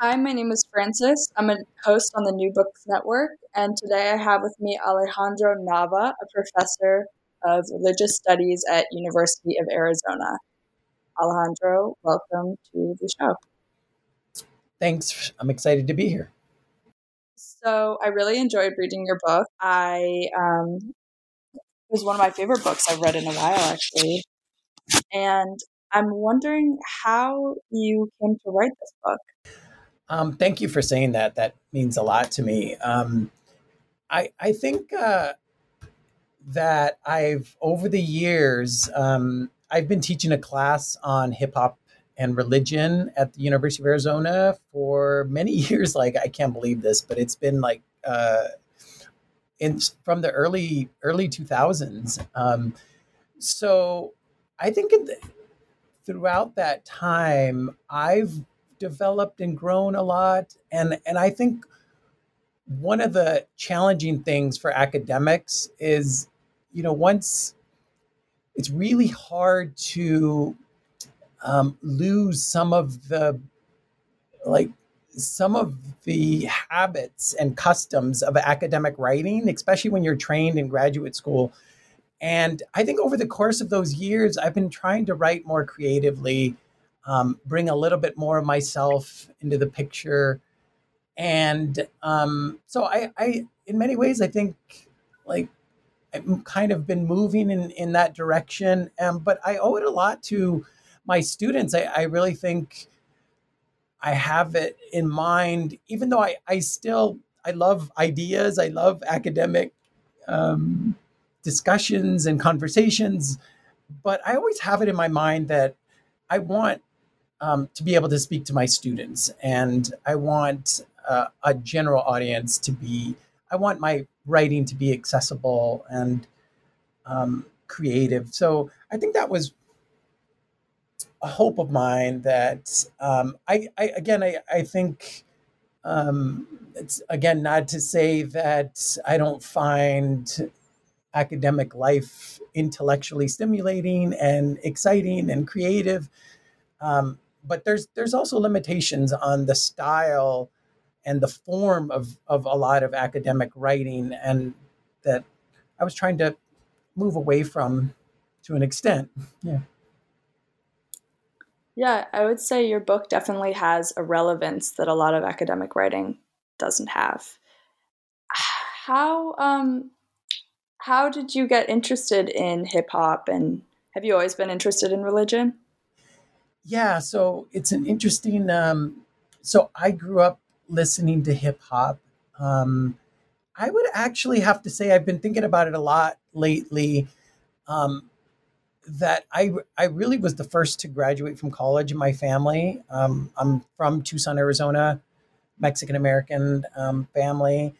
Hi, my name is Francis. I'm a host on the New Books Network, and today I have with me Alejandro Nava, a professor of religious studies at University of Arizona. Alejandro, welcome to the show. Thanks. I'm excited to be here. So, I really enjoyed reading your book. I um, it was one of my favorite books I've read in a while, actually. And I'm wondering how you came to write this book. Um, thank you for saying that. That means a lot to me. Um, I I think uh, that I've over the years um, I've been teaching a class on hip hop and religion at the University of Arizona for many years. Like I can't believe this, but it's been like uh, in from the early early two thousands. Um, so I think the, throughout that time I've developed and grown a lot. And, and I think one of the challenging things for academics is, you know, once it's really hard to um, lose some of the, like, some of the habits and customs of academic writing, especially when you're trained in graduate school. And I think over the course of those years, I've been trying to write more creatively um, bring a little bit more of myself into the picture. And um, so I, I, in many ways, I think like I've kind of been moving in, in that direction. Um, but I owe it a lot to my students. I, I really think I have it in mind, even though I, I still, I love ideas. I love academic um, discussions and conversations, but I always have it in my mind that I want um, to be able to speak to my students, and I want uh, a general audience to be. I want my writing to be accessible and um, creative. So I think that was a hope of mine. That um, I, I, again, I, I think um, it's again not to say that I don't find academic life intellectually stimulating and exciting and creative. Um, but there's there's also limitations on the style and the form of of a lot of academic writing and that I was trying to move away from to an extent. Yeah. Yeah, I would say your book definitely has a relevance that a lot of academic writing doesn't have. How um how did you get interested in hip hop and have you always been interested in religion? Yeah, so it's an interesting. Um, so I grew up listening to hip hop. Um, I would actually have to say I've been thinking about it a lot lately. Um, that I I really was the first to graduate from college in my family. Um, I'm from Tucson, Arizona, Mexican American um, family,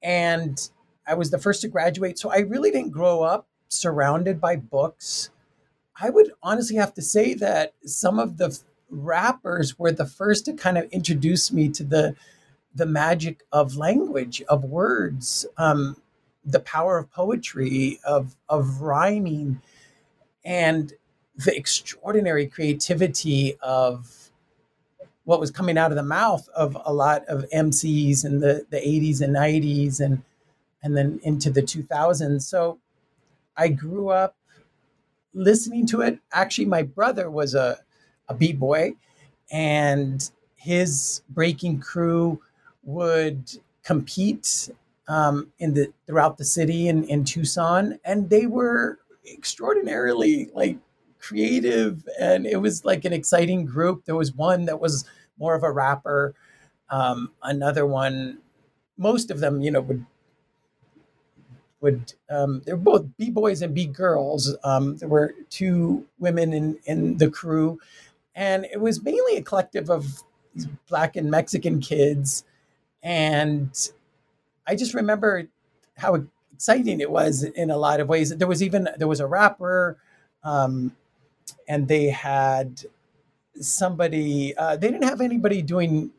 and I was the first to graduate. So I really didn't grow up surrounded by books. I would honestly have to say that some of the rappers were the first to kind of introduce me to the the magic of language, of words, um, the power of poetry, of of rhyming, and the extraordinary creativity of what was coming out of the mouth of a lot of MCs in the, the 80s and 90s and and then into the 2000s. So I grew up listening to it, actually, my brother was a, a beat boy, and his breaking crew would compete um, in the throughout the city in, in Tucson, and they were extraordinarily like creative and it was like an exciting group. There was one that was more of a rapper, um, another one, most of them, you know, would would um, they're both b boys and b girls. Um, there were two women in in the crew, and it was mainly a collective of black and Mexican kids, and I just remember how exciting it was in a lot of ways. There was even there was a rapper, um, and they had somebody. Uh, they didn't have anybody doing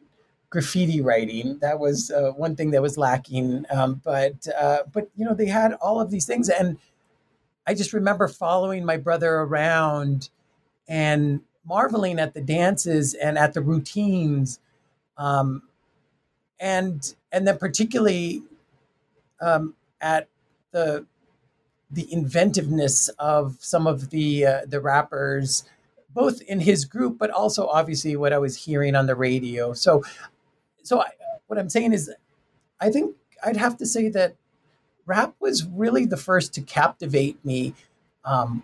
graffiti writing. That was uh, one thing that was lacking. Um, but uh, but you know they had all of these things, and I just remember following my brother around and marveling at the dances and at the routines, um, and and then particularly um, at the the inventiveness of some of the uh, the rappers both in his group but also obviously what i was hearing on the radio so so I, what I'm saying is, I think I'd have to say that rap was really the first to captivate me, um,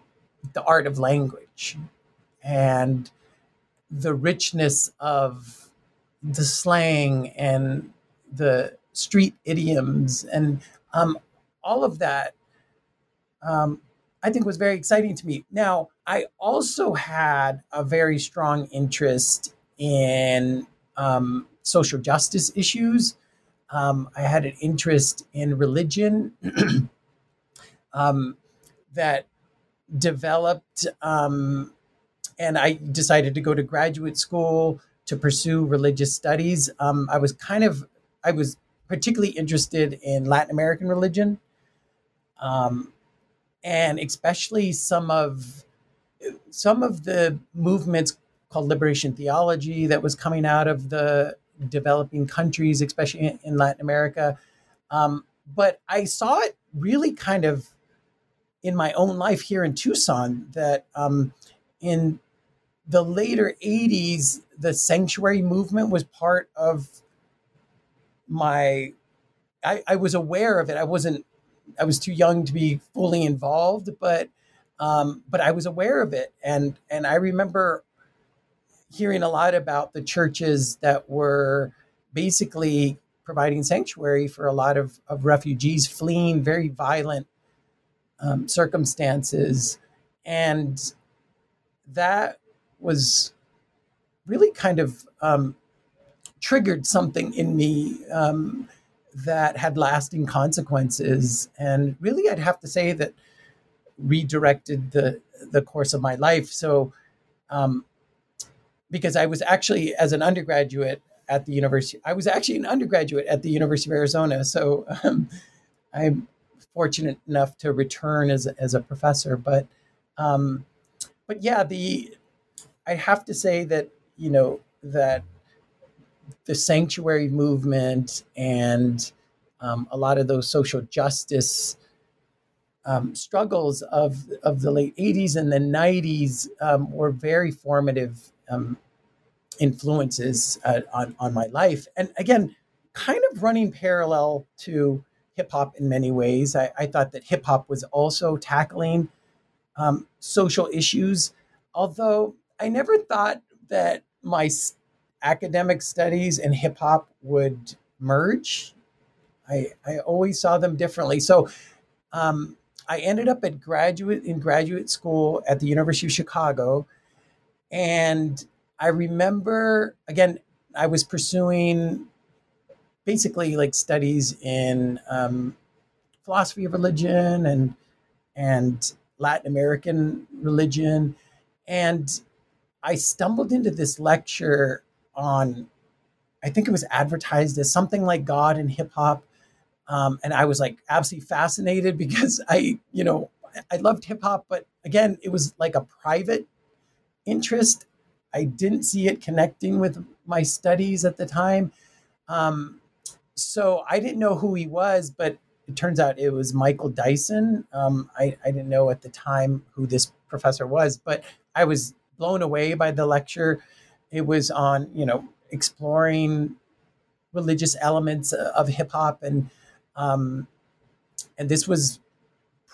the art of language, and the richness of the slang and the street idioms and um, all of that. Um, I think was very exciting to me. Now, I also had a very strong interest in um, social justice issues. Um, I had an interest in religion um, that developed, um, and I decided to go to graduate school to pursue religious studies. Um, I was kind of, I was particularly interested in Latin American religion, um, and especially some of some of the movements called liberation theology that was coming out of the developing countries, especially in, Latin America. Um, but I saw it really kind of in my own life here in Tucson that um, in the later 80s, the sanctuary movement was part of my. I, I was aware of it. I wasn't. I was too young to be fully involved, but um, but I was aware of it, and and I remember hearing a lot about the churches that were basically providing sanctuary for a lot of, of refugees fleeing very violent um, circumstances. And that was really kind of um, triggered something in me um, that had lasting consequences. And really, I'd have to say that redirected the, the course of my life. So, um, because I was actually, as an undergraduate at the university, I was actually an undergraduate at the University of Arizona. So um, I'm fortunate enough to return as, as a professor. But, um, but yeah, the, I have to say that, you know, that the sanctuary movement and um, a lot of those social justice um, struggles of of the late 80s and the 90s um, were very formative um, influences uh, on on my life. And again, kind of running parallel to hip hop in many ways. I, I thought that hip hop was also tackling um, social issues, although I never thought that my academic studies and hip hop would merge. I, I always saw them differently. So um, I ended up at graduate in graduate school at the University of Chicago, and I remember again, I was pursuing basically like studies in um, philosophy of religion and and Latin American religion, and I stumbled into this lecture on, I think it was advertised as something like God and hip hop, um, and I was like absolutely fascinated because I, you know, I loved hip hop, but again, it was like a private interest I didn't see it connecting with my studies at the time. Um, so I didn't know who he was, but it turns out it was Michael Dyson. Um, I, I didn't know at the time who this professor was, but I was blown away by the lecture. It was on, you know, exploring religious elements of hip hop and um, and this was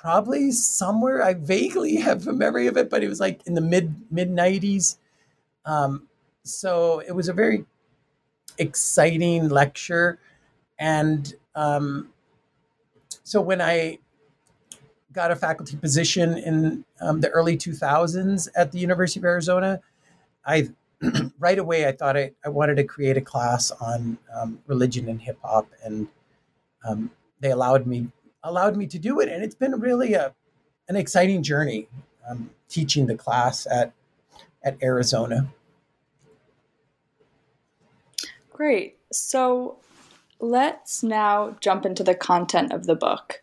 probably somewhere I vaguely have a memory of it, but it was like in the mid mid nineties. Um, so it was a very exciting lecture, and um, so when I got a faculty position in um, the early 2000s at the University of Arizona, I right away I thought I, I wanted to create a class on um, religion and hip hop, and um, they allowed me allowed me to do it, and it's been really a an exciting journey um, teaching the class at at Arizona. Great. So let's now jump into the content of the book.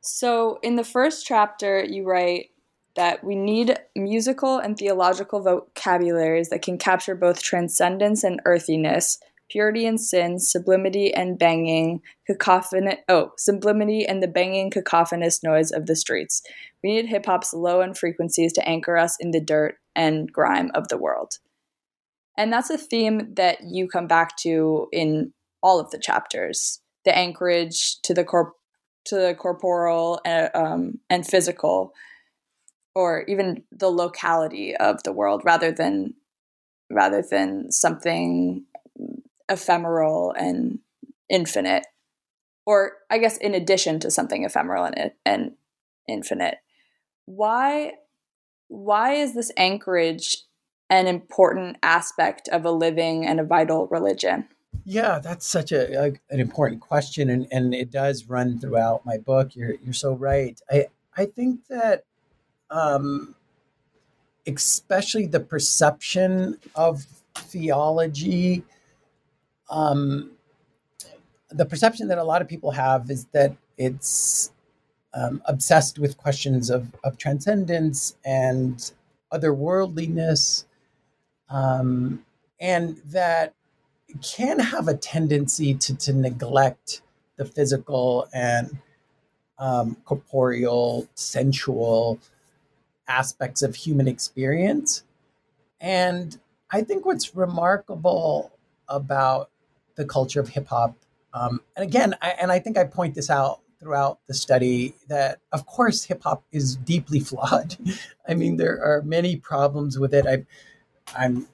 So, in the first chapter, you write that we need musical and theological vocabularies that can capture both transcendence and earthiness, purity and sin, sublimity and banging, cacophonous, oh, sublimity and the banging cacophonous noise of the streets. We need hip hop's low end frequencies to anchor us in the dirt and grime of the world. And that's a theme that you come back to in all of the chapters the anchorage to the corp to the corporal and, um, and physical or even the locality of the world rather than rather than something ephemeral and infinite or i guess in addition to something ephemeral and, and infinite. Why why is this anchorage an important aspect of a living and a vital religion? Yeah that's such a, a, an important question and, and it does run throughout my book. You're, you're so right. I i think that um, especially the perception of theology. Um, the perception that a lot of people have is that it's um, obsessed with questions of, of transcendence and otherworldliness, um, and that can have a tendency to, to neglect the physical and um, corporeal, sensual, aspects of human experience. And I think what's remarkable about the culture of hip hop, um, and again, I, and I think I point this out throughout the study that, of course, hip hop is deeply flawed. I mean, there are many problems with it. I, I'm,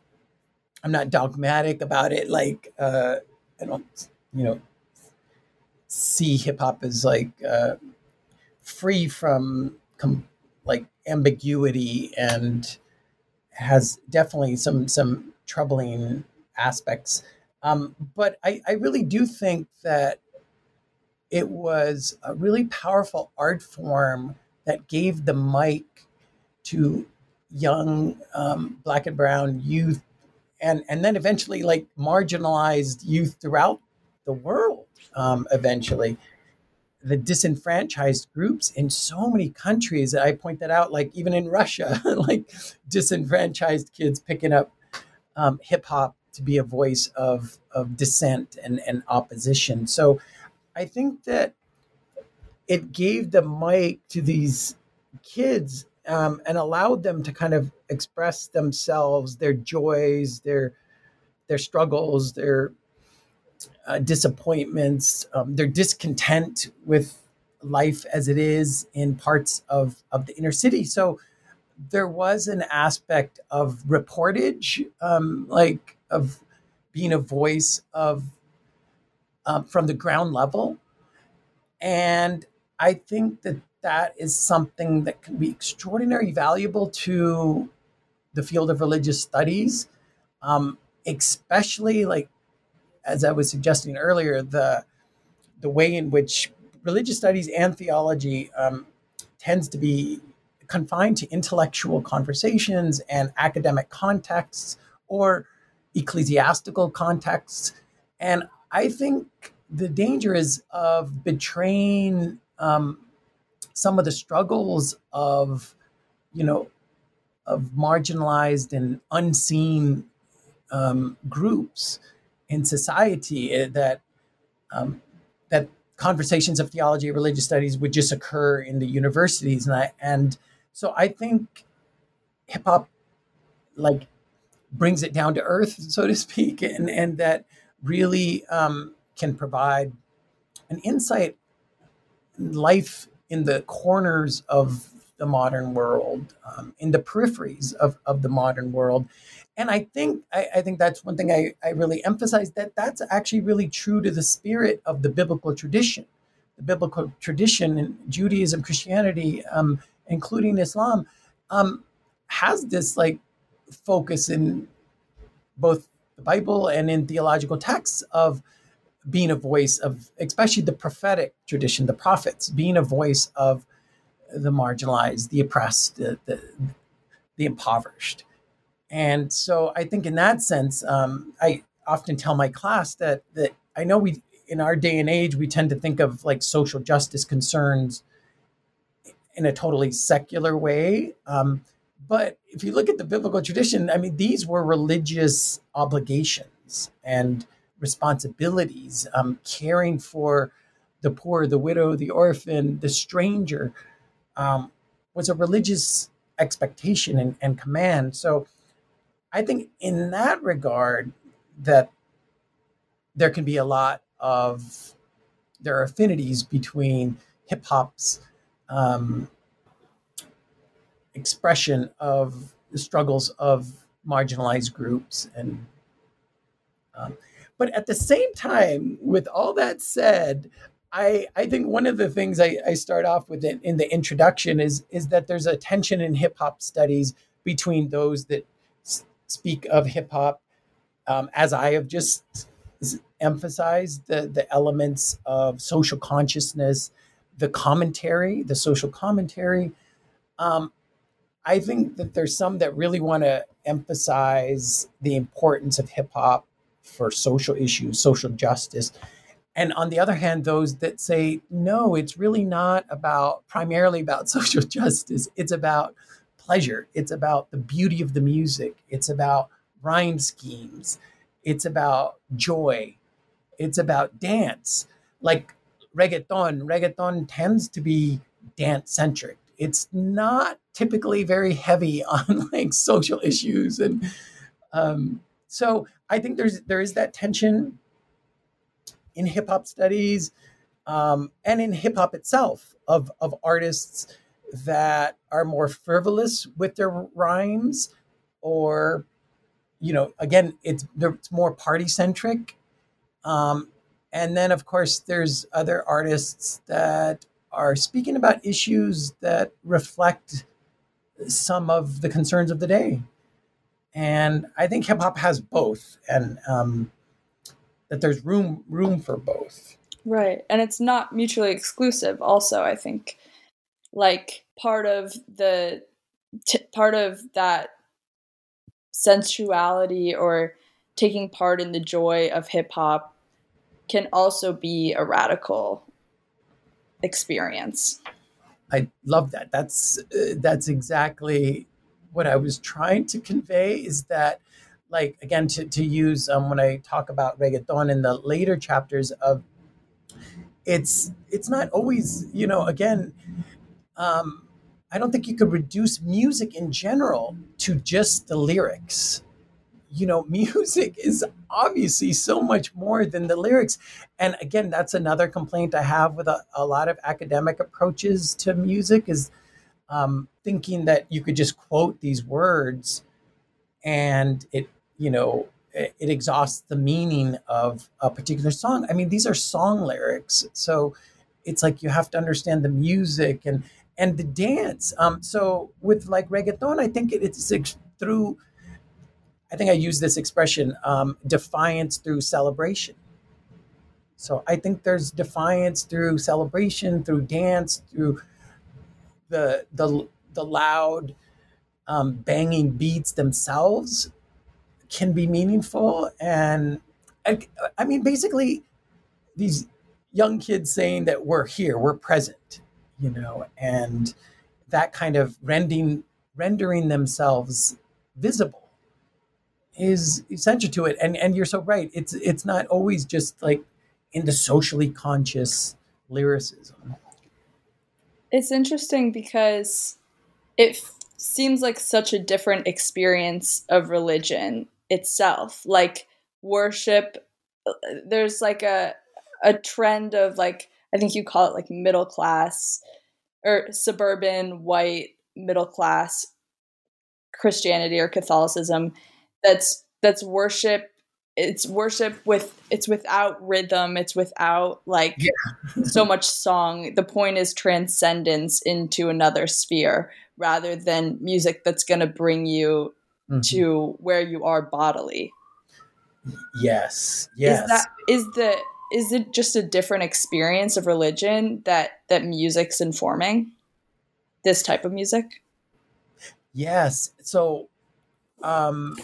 I'm not dogmatic about it. Like, uh, I don't, you know, see hip hop as like uh, free from com- like ambiguity and has definitely some some troubling aspects. Um, but I, I really do think that it was a really powerful art form that gave the mic to young um, black and brown youth and and then eventually like marginalized youth throughout the world um, eventually the disenfranchised groups in so many countries. I point that out, like even in Russia, like disenfranchised kids picking up um, hip hop to be a voice of, of dissent and, and opposition. So I think that it gave the mic to these kids um, and allowed them to kind of express themselves, their joys, their their struggles, their uh, disappointments, um, their discontent with life as it is in parts of, of the inner city. So there was an aspect of reportage, um, like of being a voice of um, from the ground level. And I think that that is something that can be extraordinarily valuable to the field of religious studies, um, especially like as I was suggesting earlier, the the way in which religious studies and theology um, tends to be confined to intellectual conversations and academic contexts or ecclesiastical contexts, and I think the danger is of betraying um, some of the struggles of, you know, of marginalized and unseen um, groups in society eh, that um, that conversations of theology or religious studies would just occur in the universities. And I, and so I think hip hop like brings it down to earth so to speak and and that really um, can provide an insight life in the corners of the modern world, um, in the peripheries of, of the modern world. And I think I, I think that's one thing I, I really emphasize that that's actually really true to the spirit of the biblical tradition. The biblical tradition in Judaism, Christianity, um, including Islam, um, has this like focus in both the Bible and in theological texts of being a voice of, especially the prophetic tradition, the prophets, being a voice of the marginalized, the oppressed, the, the, the impoverished. And so I think in that sense, um, I often tell my class that that I know we in our day and age we tend to think of like social justice concerns in a totally secular way. Um, but if you look at the biblical tradition, I mean, these were religious obligations and responsibilities, um, caring for the poor, the widow, the orphan, the stranger, um, was a religious expectation and, and command. So I think in that regard, that there can be a lot of there are affinities between hip hop's um, expression of the struggles of marginalized groups and um, but at the same time with all that said I, I think one of the things I, I start off with in, in the introduction is is that there's a tension in hip hop studies between those that s- speak of hip hop um, as I have just emphasized the the elements of social consciousness, the commentary, the social commentary, um, I think that there's some that really want to emphasize the importance of hip hop for social issues, social justice. And on the other hand, those that say, no, it's really not about primarily about social justice. It's about pleasure. It's about the beauty of the music. It's about rhyme schemes. It's about joy. It's about dance. Like reggaeton, reggaeton tends to be dance centric it's not typically very heavy on like social issues and um, so i think there's there is that tension in hip hop studies um, and in hip hop itself of of artists that are more frivolous with their rhymes or you know again it's it's more party centric um, and then of course there's other artists that are speaking about issues that reflect some of the concerns of the day. And I think hip hop has both, and um, that there's room room for both. Right, and it's not mutually exclusive. Also, I think like part of the t- part of that sensuality or taking part in the joy of hip hop can also be a radical experience. I love that. That's uh, that's exactly what I was trying to convey. Is that like again to to use um, when I talk about reggaeton in the later chapters of it's it's not always you know again um, I don't think you could reduce music in general to just the lyrics you know, music is obviously so much more than the lyrics. And again, that's another complaint I have with a, a lot of academic approaches to music is um, thinking that you could just quote these words and it, you know, it, it exhausts the meaning of a particular song. I mean, these are song lyrics. So it's like you have to understand the music and and the dance. Um, so with like reggaeton, I think it, it's through I think I use this expression um, defiance through celebration. So I think there's defiance through celebration, through dance, through the the the loud um, banging beats themselves can be meaningful, and I, I mean basically these young kids saying that we're here, we're present, you know, and that kind of rending rendering themselves visible is essential to it. And and you're so right. It's it's not always just like in the socially conscious lyricism. It's interesting because it f- seems like such a different experience of religion itself. Like worship uh, there's like a a trend of like I think you call it like middle class or suburban white middle class Christianity or Catholicism that's that's worship it's worship with it's without rhythm it's without like yeah. so much song the point is transcendence into another sphere rather than music that's going to bring you mm-hmm. to where you are bodily yes yes is that is the is it just a different experience of religion that that music's informing this type of music yes so um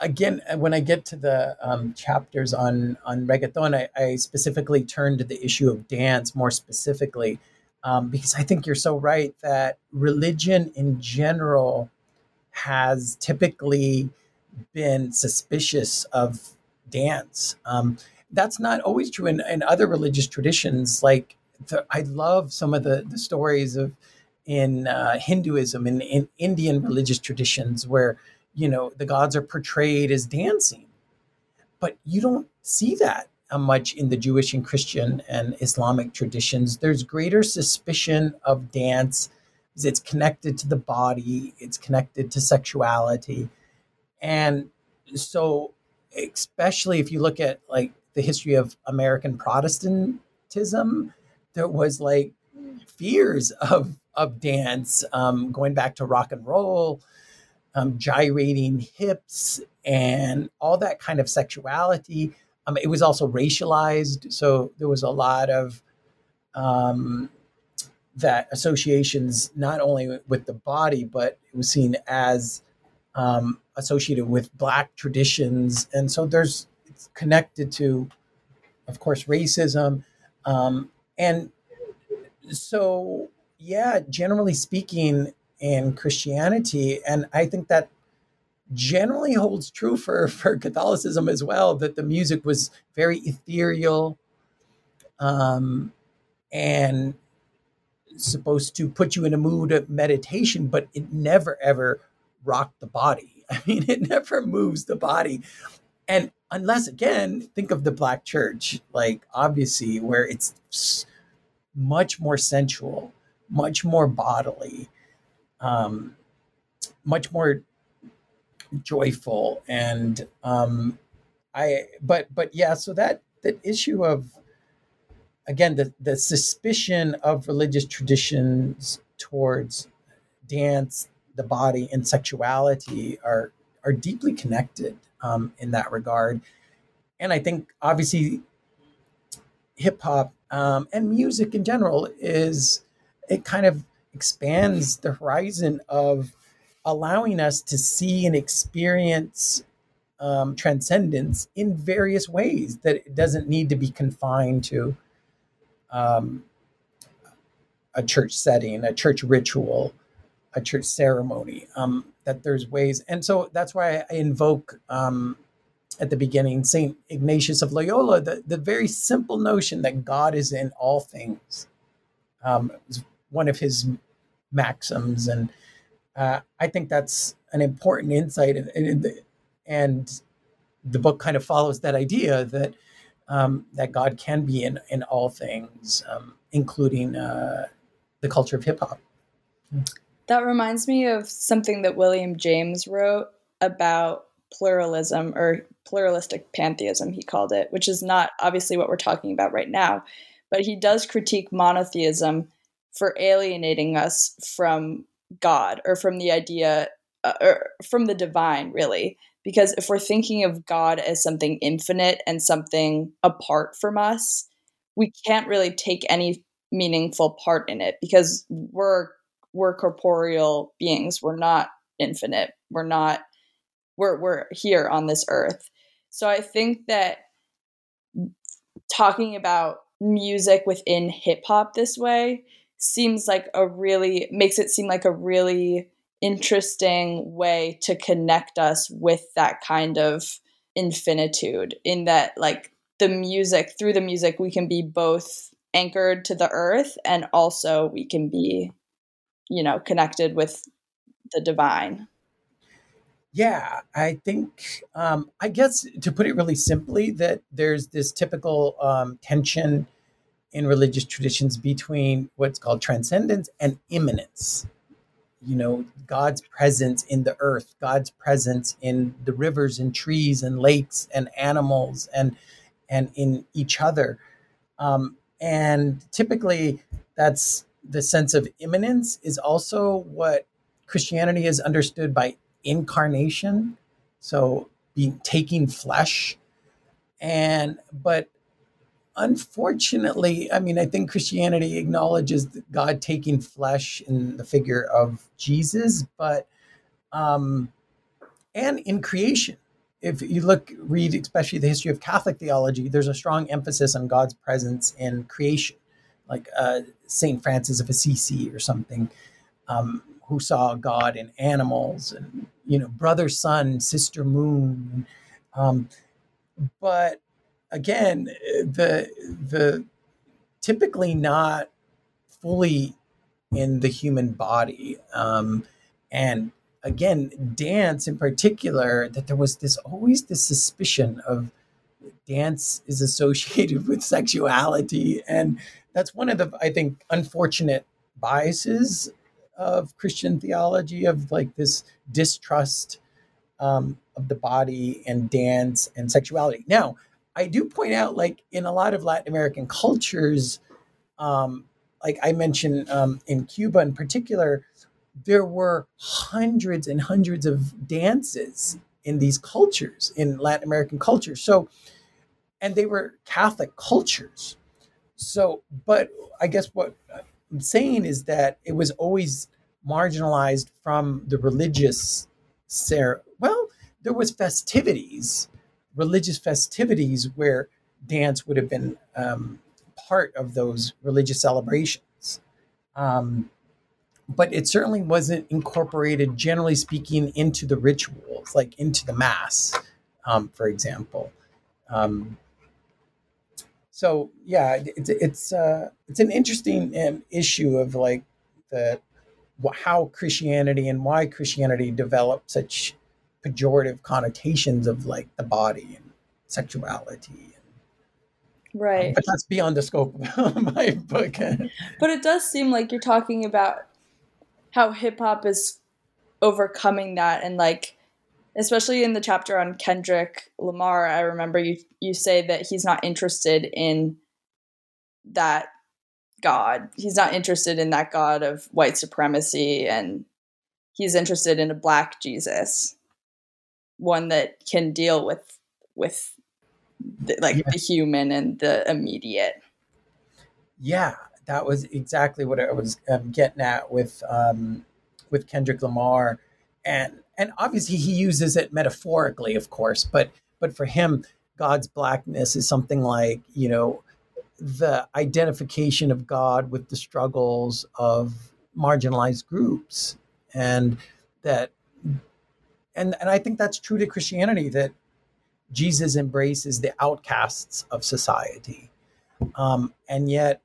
again when i get to the um, chapters on on reggaeton I, I, specifically turn to the issue of dance more specifically um, because i think you're so right that religion in general has typically been suspicious of dance um, that's not always true in, in other religious traditions. Like the, I love some of the, the stories of in uh, Hinduism and in, in Indian religious traditions where you know the gods are portrayed as dancing, but you don't see that much in the Jewish and Christian and Islamic traditions. There's greater suspicion of dance. It's connected to the body, it's connected to sexuality, and so especially if you look at like the history of American Protestantism, there was like fears of of dance, um, going back to rock and roll, um, gyrating hips, and all that kind of sexuality. Um, it was also racialized, so there was a lot of um, that associations not only with the body, but it was seen as um, associated with black traditions, and so there's it's connected to, of course, racism. Um, and so, yeah, generally speaking, in Christianity, and I think that generally holds true for, for Catholicism as well, that the music was very ethereal um, and supposed to put you in a mood of meditation, but it never ever rocked the body. I mean, it never moves the body. And unless again think of the black church like obviously where it's much more sensual much more bodily um, much more joyful and um, i but but yeah so that that issue of again the the suspicion of religious traditions towards dance the body and sexuality are are deeply connected um, in that regard. And I think obviously hip hop um, and music in general is it kind of expands the horizon of allowing us to see and experience um, transcendence in various ways that it doesn't need to be confined to um, a church setting, a church ritual, a church ceremony. Um, that there's ways, and so that's why I invoke um, at the beginning Saint Ignatius of Loyola the, the very simple notion that God is in all things. Um, one of his maxims, and uh, I think that's an important insight, and, and, the book kind of follows that idea that um, that God can be in in all things, um, including uh, the culture of hip hop. That reminds me of something that William James wrote about pluralism or pluralistic pantheism, he called it, which is not obviously what we're talking about right now. But he does critique monotheism for alienating us from God or from the idea uh, or from the divine, really. Because if we're thinking of God as something infinite and something apart from us, we can't really take any meaningful part in it because we're we're corporeal beings. We're not infinite. We're not we're we're here on this earth. So I think that talking about music within hip hop this way seems like a really makes it seem like a really interesting way to connect us with that kind of infinitude in that like the music through the music we can be both anchored to the earth and also we can be you know, connected with the divine. Yeah, I think, um, I guess to put it really simply, that there's this typical um, tension in religious traditions between what's called transcendence and immanence. You know, God's presence in the earth, God's presence in the rivers and trees and lakes and animals and and in each other. Um, and typically, that's the sense of immanence is also what Christianity is understood by incarnation. So being taking flesh. And but unfortunately, I mean, I think Christianity acknowledges God taking flesh in the figure of Jesus, but um, and in creation. If you look, read especially the history of Catholic theology, there's a strong emphasis on God's presence in creation, like uh, Saint Francis of Assisi or something, um, who saw God in animals and you know brother sun, sister moon. Um, but again, the the typically not fully in the human body. Um, and again, dance in particular, that there was this always this suspicion of dance is associated with sexuality. And that's one of the, I think, unfortunate biases of Christian theology of like this distrust um, of the body and dance and sexuality. Now, I do point out, like in a lot of Latin American cultures, um, like I mentioned um, in Cuba in particular, there were hundreds and hundreds of dances in these cultures, in Latin American cultures. So, and they were Catholic cultures. So, but I guess what I'm saying is that it was always marginalized from the religious cer- well there was festivities religious festivities where dance would have been um, part of those religious celebrations. Um, but it certainly wasn't incorporated generally speaking into the rituals like into the mass um, for example. Um, so yeah it's it's uh, it's an interesting um, issue of like the how Christianity and why Christianity developed such pejorative connotations of like the body and sexuality. Right. But that's beyond the scope of my book. but it does seem like you're talking about how hip hop is overcoming that and like especially in the chapter on Kendrick Lamar, I remember you you say that he's not interested in that God. He's not interested in that God of white supremacy and he's interested in a black Jesus. One that can deal with with the, like yeah. the human and the immediate. Yeah, that was exactly what I was um, getting at with um, with Kendrick Lamar, and and obviously he uses it metaphorically, of course, but but for him, God's blackness is something like you know the identification of God with the struggles of marginalized groups and that and and I think that's true to Christianity that Jesus embraces the outcasts of society. Um, and yet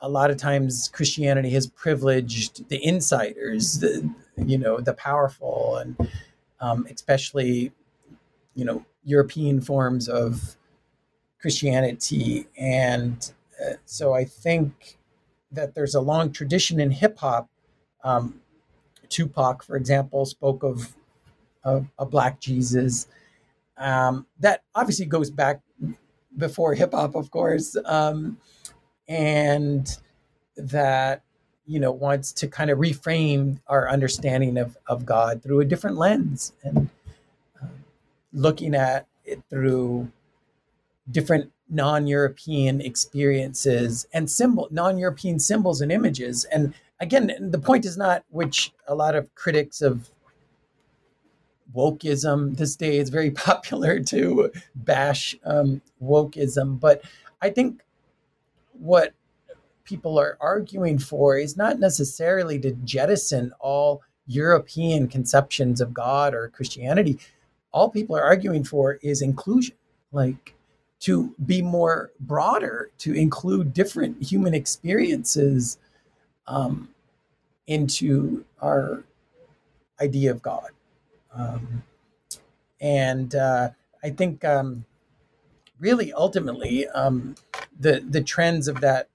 a lot of times Christianity has privileged the insiders, the you know, the powerful and um, especially you know European forms of Christianity. And uh, so I think that there's a long tradition in hip hop. Um, Tupac, for example, spoke of, a black Jesus. Um, that obviously goes back before hip hop, of course, um, and that you know wants to kind of reframe our understanding of of God through a different lens and uh, looking at it through different non-European experiences and symbol non-European symbols and images. And again, the point is not which a lot of critics of wokeism this day is very popular to bash um, wokeism, but I think what people are arguing for is not necessarily to jettison all European conceptions of God or Christianity. All people are arguing for is inclusion. Like to be more broader, to include different human experiences um, into our idea of God. Um, and uh, I think um, really ultimately, um, the the trends of that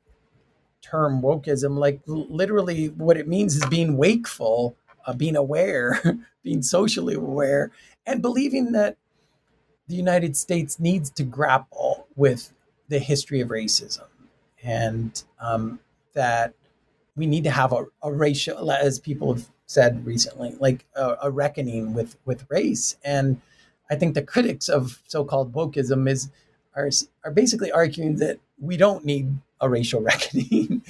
term wokeism. Like literally, what it means is being wakeful, uh, being aware, being socially aware, and believing that the United States needs to grapple with the history of racism, and um, that we need to have a, a racial, as people have said recently, like a, a reckoning with with race. And I think the critics of so-called wokeism is are are basically arguing that we don't need a racial reckoning.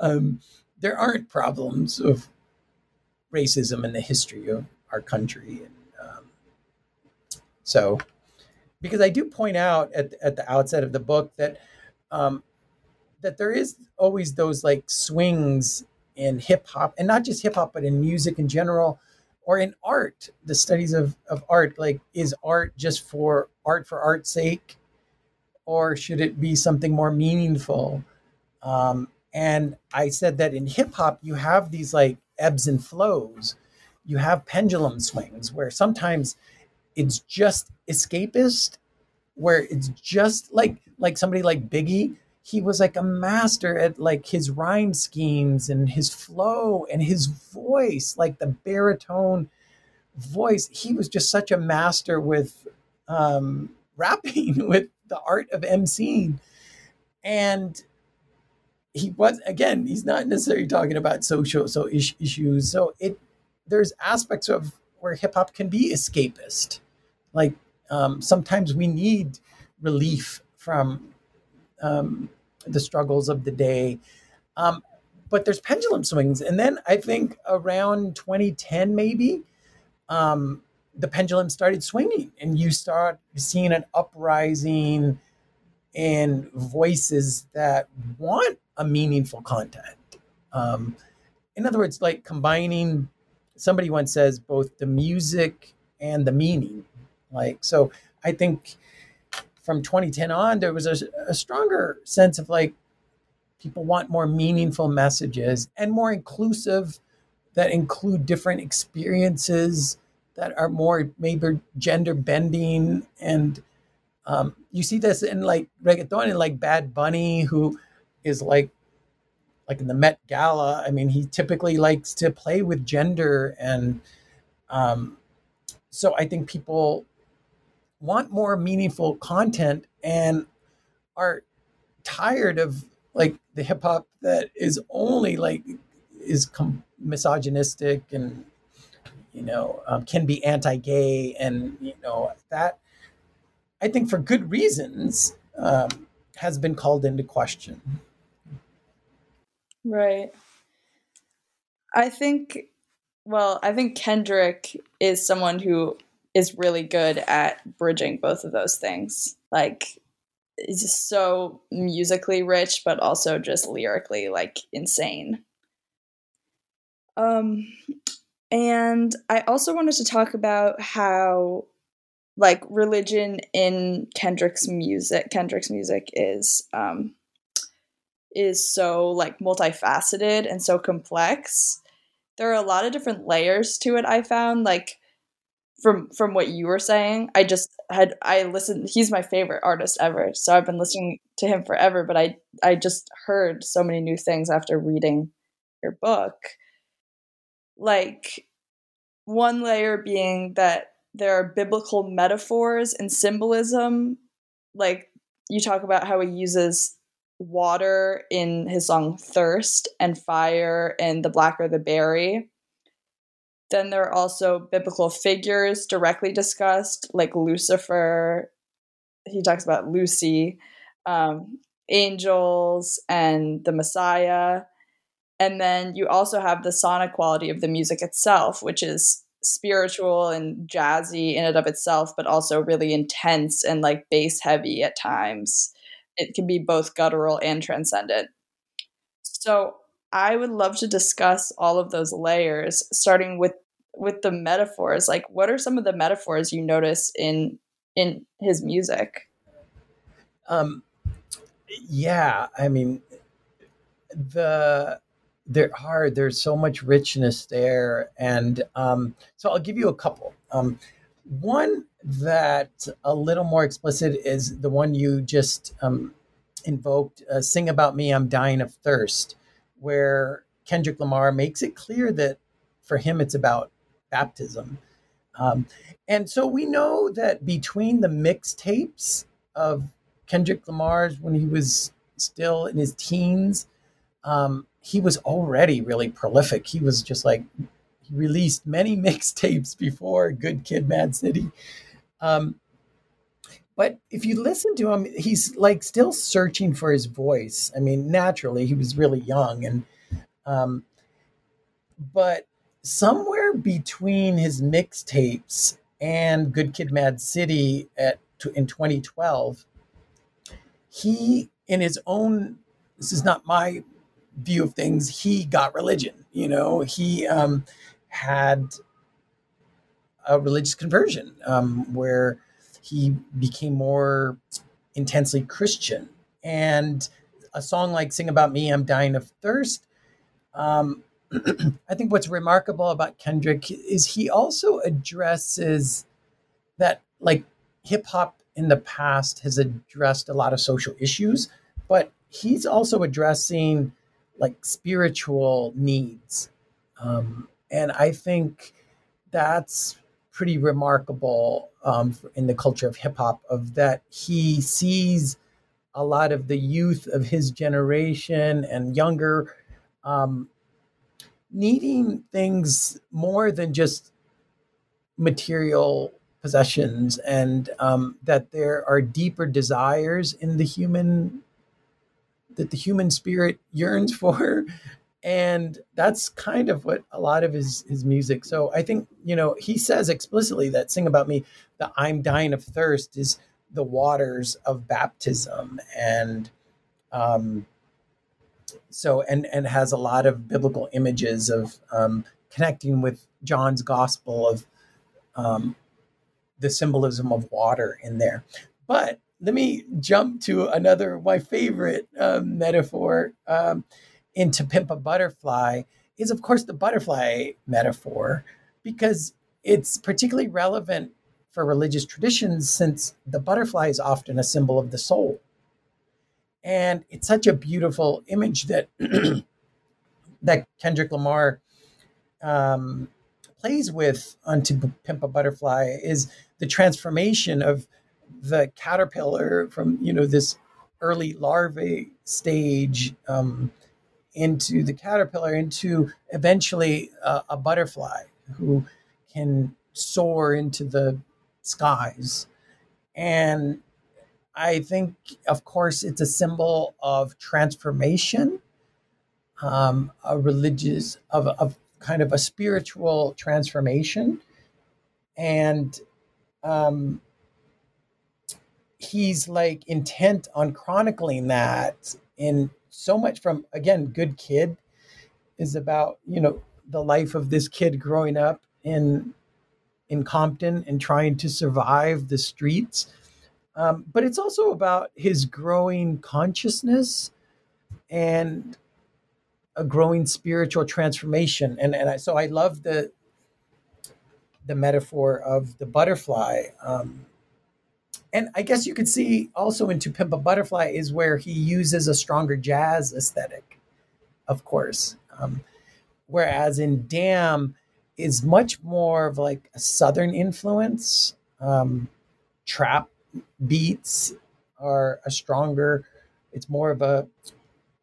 um, there aren't problems of racism in the history of our country, and um, so because I do point out at at the outset of the book that um, that there is always those like swings in hip hop, and not just hip hop, but in music in general, or in art. The studies of of art, like is art just for art for art's sake, or should it be something more meaningful? Um, and I said that in hip hop, you have these like ebbs and flows. You have pendulum swings where sometimes it's just escapist, where it's just like like somebody like Biggie. He was like a master at like his rhyme schemes and his flow and his voice, like the baritone voice. He was just such a master with um, rapping, with the art of emceeing. And he was again he's not necessarily talking about social so issues so it there's aspects of where hip hop can be escapist like um, sometimes we need relief from um, the struggles of the day um, but there's pendulum swings and then i think around 2010 maybe um, the pendulum started swinging and you start seeing an uprising in voices that want a meaningful content. Um, in other words, like combining, somebody once says both the music and the meaning. Like, so I think from 2010 on, there was a, a stronger sense of like people want more meaningful messages and more inclusive that include different experiences that are more maybe gender bending and um, you see this in like reggaeton and like Bad Bunny, who is like like in the Met Gala. I mean, he typically likes to play with gender, and um, so I think people want more meaningful content and are tired of like the hip hop that is only like is com- misogynistic and you know um, can be anti-gay and you know that I think for good reasons um, has been called into question. Right. I think, well, I think Kendrick is someone who is really good at bridging both of those things. Like, just so musically rich, but also just lyrically, like, insane. Um, and I also wanted to talk about how, like, religion in Kendrick's music, Kendrick's music is, um, is so like multifaceted and so complex. There are a lot of different layers to it I found like from from what you were saying. I just had I listened he's my favorite artist ever. So I've been listening to him forever, but I I just heard so many new things after reading your book. Like one layer being that there are biblical metaphors and symbolism like you talk about how he uses water in his song Thirst and fire in The Blacker the Berry. Then there are also biblical figures directly discussed, like Lucifer. He talks about Lucy, um, angels, and the Messiah. And then you also have the sonic quality of the music itself, which is spiritual and jazzy in and of itself, but also really intense and like bass heavy at times it can be both guttural and transcendent. So I would love to discuss all of those layers, starting with with the metaphors. Like, what are some of the metaphors you notice in in his music? Um, yeah, I mean, the there are hard. there's so much richness there, and um, so I'll give you a couple. Um, one that a little more explicit is the one you just um, invoked uh, "Sing About Me, I'm Dying of Thirst," where Kendrick Lamar makes it clear that for him it's about baptism. Um, and so we know that between the mixtapes of Kendrick Lamar's when he was still in his teens, um, he was already really prolific. He was just like he released many mixtapes before Good Kid, Mad City. Um, but if you listen to him, he's like still searching for his voice. I mean, naturally, he was really young, and um, but somewhere between his mixtapes and Good Kid, Mad City at in 2012, he in his own. This is not my view of things. He got religion. You know, he um, had a religious conversion um, where he became more intensely Christian. And a song like Sing About Me, I'm Dying of Thirst. Um, I think what's remarkable about Kendrick is he also addresses that, like, hip hop in the past has addressed a lot of social issues, but he's also addressing like spiritual needs. Um, and I think that's pretty remarkable um, in the culture of hip hop of that he sees a lot of the youth of his generation and younger um, needing things more than just material possessions and um, that there are deeper desires in the human that the human spirit yearns for and that's kind of what a lot of his his music so i think you know he says explicitly that sing about me the i'm dying of thirst is the waters of baptism. And um so and and has a lot of biblical images of um connecting with john's gospel of um the symbolism of water in there. But let me jump to another my favorite um, metaphor um, in To Pimp a Butterfly is, of course, the butterfly metaphor, because it's particularly relevant for religious traditions since the butterfly is often a symbol of the soul. And it's such a beautiful image that that Kendrick Lamar um, plays with onto Pimp a Butterfly is the transformation of the caterpillar from you know this early larvae stage um, into the caterpillar into eventually a butterfly who can soar into the skies. And i think of course it's a symbol of transformation um, a religious of, of kind of a spiritual transformation. And um, he's like intent on chronicling that in so much from again good kid is about you know the life of this kid growing up in in compton and trying to survive the streets. Um, but it's also about his growing consciousness and a growing spiritual transformation. And and I, so i love the the metaphor of the butterfly. Um, and I guess you could see also in To Pimp a Butterfly is where he uses a stronger jazz aesthetic, of course. Um, whereas in Damn is much more of like a southern influence. Um, trap beats are a stronger. It's more of a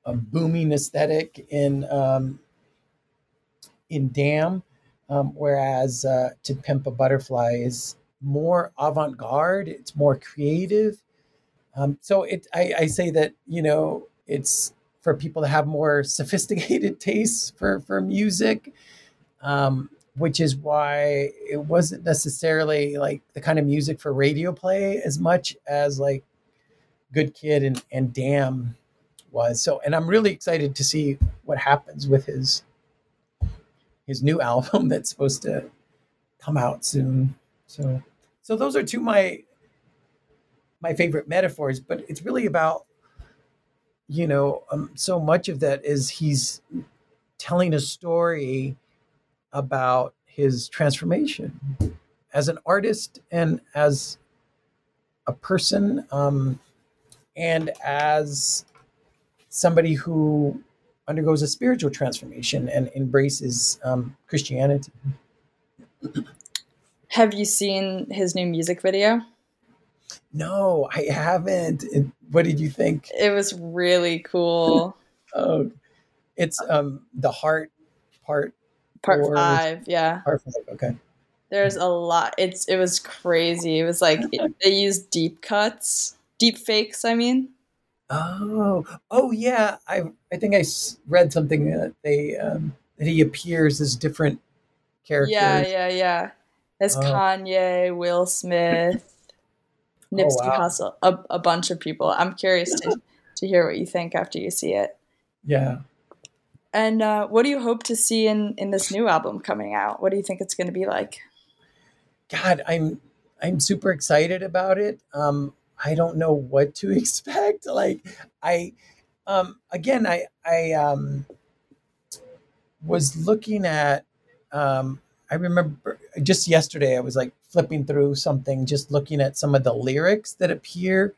a booming aesthetic in um, in Damn, um, whereas uh, To Pimp a Butterfly is more avant-garde it's more creative. Um, so it I, I say that you know it's for people to have more sophisticated tastes for for music um, which is why it wasn't necessarily like the kind of music for radio play as much as like good kid and, and damn was. So and i'm really excited to see what happens with his his new album that's supposed to come out soon. So so those are two my my favorite metaphors, but it's really about you know um, so much of that is he's telling a story about his transformation as an artist and as a person um, and as somebody who undergoes a spiritual transformation and embraces um, Christianity. Have you seen his new music video? No, I haven't. What did you think? It was really cool. oh, it's um the heart part. Part four, five, yeah. Part five, okay. There's a lot. It's it was crazy. It was like it, they used deep cuts, deep fakes. I mean. Oh, oh yeah. I I think I read something that they um, that he appears as different characters. Yeah, yeah, yeah. As oh. Kanye, Will Smith, oh, Nipsey oh, wow. Hussle, a, a bunch of people. I'm curious to to hear what you think after you see it. Yeah. And uh, what do you hope to see in in this new album coming out? What do you think it's going to be like? God, I'm I'm super excited about it. Um, I don't know what to expect. Like I um again I I um was looking at um I remember just yesterday I was like flipping through something just looking at some of the lyrics that appear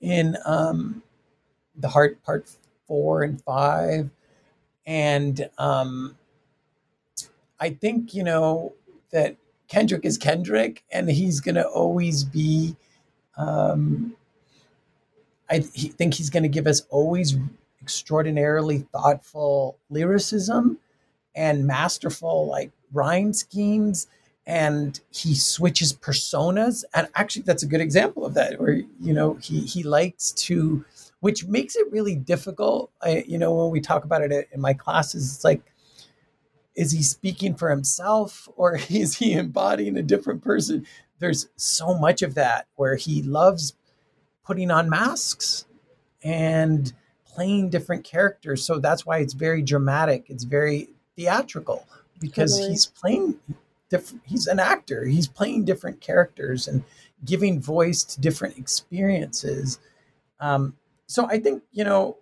in um the heart part 4 and 5 and um I think you know that Kendrick is Kendrick and he's to always be um, I think he's going to give us always extraordinarily thoughtful lyricism and masterful like rhyme schemes and he switches personas and actually that's a good example of that where you know he he likes to which makes it really difficult I, you know when we talk about it in my classes it's like is he speaking for himself or is he embodying a different person there's so much of that where he loves putting on masks and playing different characters. So that's why it's very dramatic. It's very theatrical because totally. he's playing different. He's an actor. He's playing different characters and giving voice to different experiences. Um, so I think you know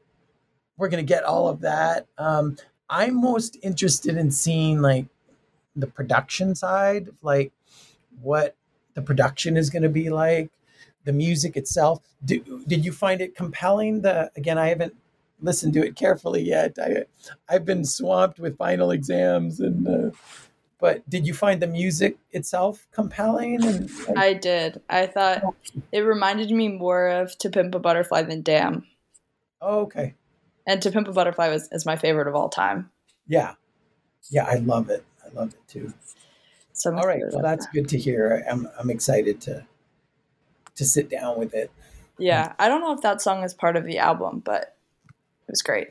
we're going to get all of that. Um, I'm most interested in seeing like the production side, like what the production is going to be like, the music itself. Do, did you find it compelling? The again, I haven't listened to it carefully yet. I I've been swamped with final exams and. Uh, but did you find the music itself compelling? And, like, I did. I thought it reminded me more of "To Pimp a Butterfly" than "Damn." Oh, okay. And "To Pimp a Butterfly" was is my favorite of all time. Yeah, yeah, I love it. I love it too. So all right, well, that's that. good to hear. I'm I'm excited to to sit down with it. Yeah, I don't know if that song is part of the album, but it was great.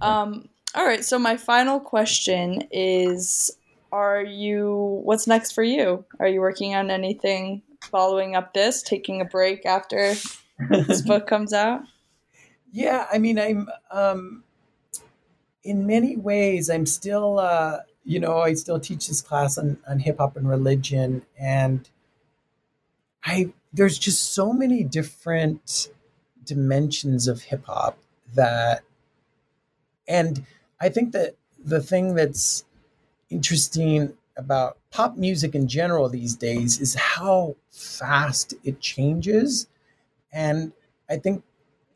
Um, all right, so my final question is: Are you? What's next for you? Are you working on anything following up this? Taking a break after this book comes out? Yeah, I mean, I'm um, in many ways, I'm still. Uh, you know, I still teach this class on, on hip hop and religion, and I there's just so many different dimensions of hip hop that, and I think that the thing that's interesting about pop music in general these days is how fast it changes, and I think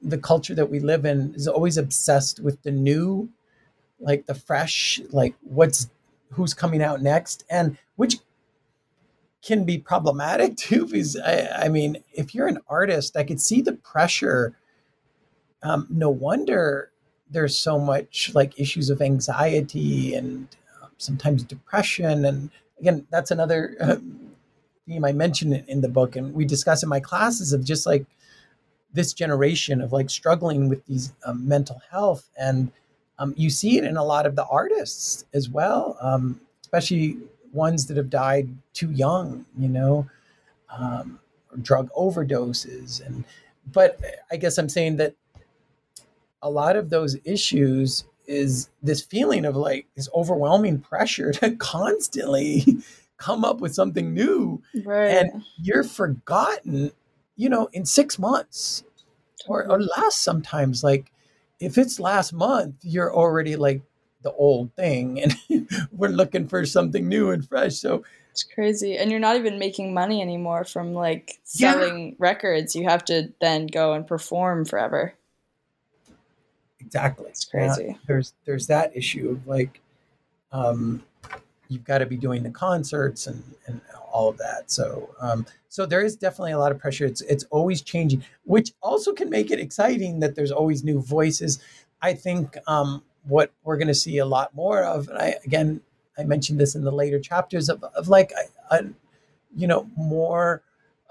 the culture that we live in is always obsessed with the new like the fresh like what's who's coming out next, and which can be problematic too. Because I, I mean, if you're an artist, I could see the pressure. Um, no wonder there's so much like issues of anxiety and um, sometimes depression. And again, that's another uh, theme I mentioned in the book, and we discuss in my classes of just like this generation of like struggling with these um, mental health and um, you see it in a lot of the artists as well, um, especially ones that have died too young, you know, um, drug overdoses. And, but I guess I'm saying that a lot of those issues is this feeling of like this overwhelming pressure to constantly come up with something new. Right. And you're forgotten, you know, in six months or, or less sometimes. Like, if it's last month, you're already like the old thing and we're looking for something new and fresh. So It's crazy. And you're not even making money anymore from like selling yeah. records. You have to then go and perform forever. Exactly. It's crazy. there's there's that issue of like um you've got to be doing the concerts and, and all of that. So um, so there is definitely a lot of pressure. It's it's always changing, which also can make it exciting that there's always new voices. I think um, what we're going to see a lot more of, and I again I mentioned this in the later chapters of, of like a, a, you know more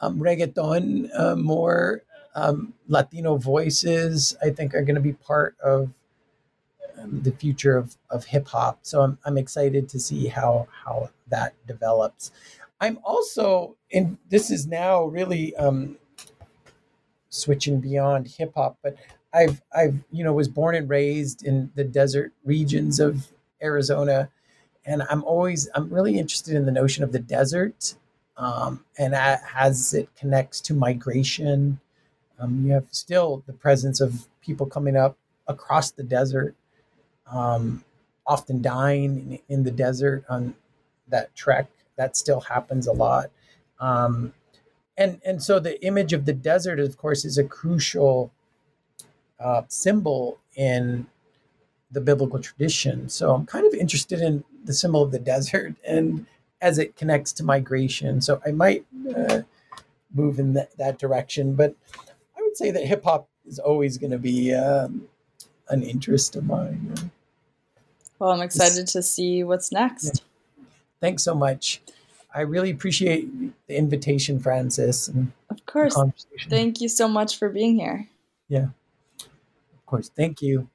um, reggaeton, uh, more um, Latino voices. I think are going to be part of um, the future of, of hip hop. So I'm, I'm excited to see how how that develops. I'm also and this is now really um, switching beyond hip hop, but I've I've you know was born and raised in the desert regions of Arizona, and I'm always I'm really interested in the notion of the desert, um, and as it connects to migration. Um, you have still the presence of people coming up across the desert um, often dying in, in, the desert on that trek. That still happens a lot. Um, and, and so the image of the desert, of course, is a crucial uh, symbol in the biblical tradition. So I'm kind of interested in the symbol of the desert and as it connects to migration. So I might uh, move in that, that direction. But say that hip hop is always going to be um, an interest of mine. Well, I'm excited to see what's next. Yeah. Thanks so much. I really appreciate the invitation, Frances. of course. Thank you so much for being here. Yeah. Of course. Thank you.